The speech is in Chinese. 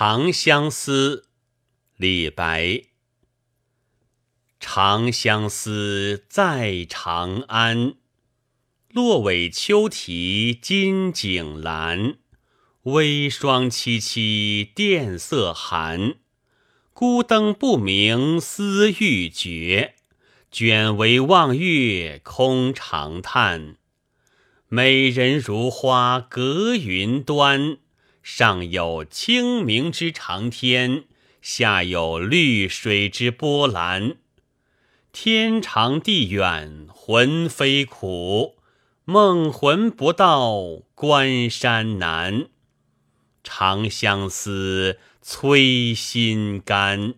长相思，李白。长相思，在长安。落尾秋啼金井阑，微霜凄凄，殿色寒。孤灯不明思欲绝，卷帷望月空长叹。美人如花隔云端。上有清明之长天，下有绿水之波澜。天长地远，魂飞苦；梦魂不到，关山难。长相思，催心肝。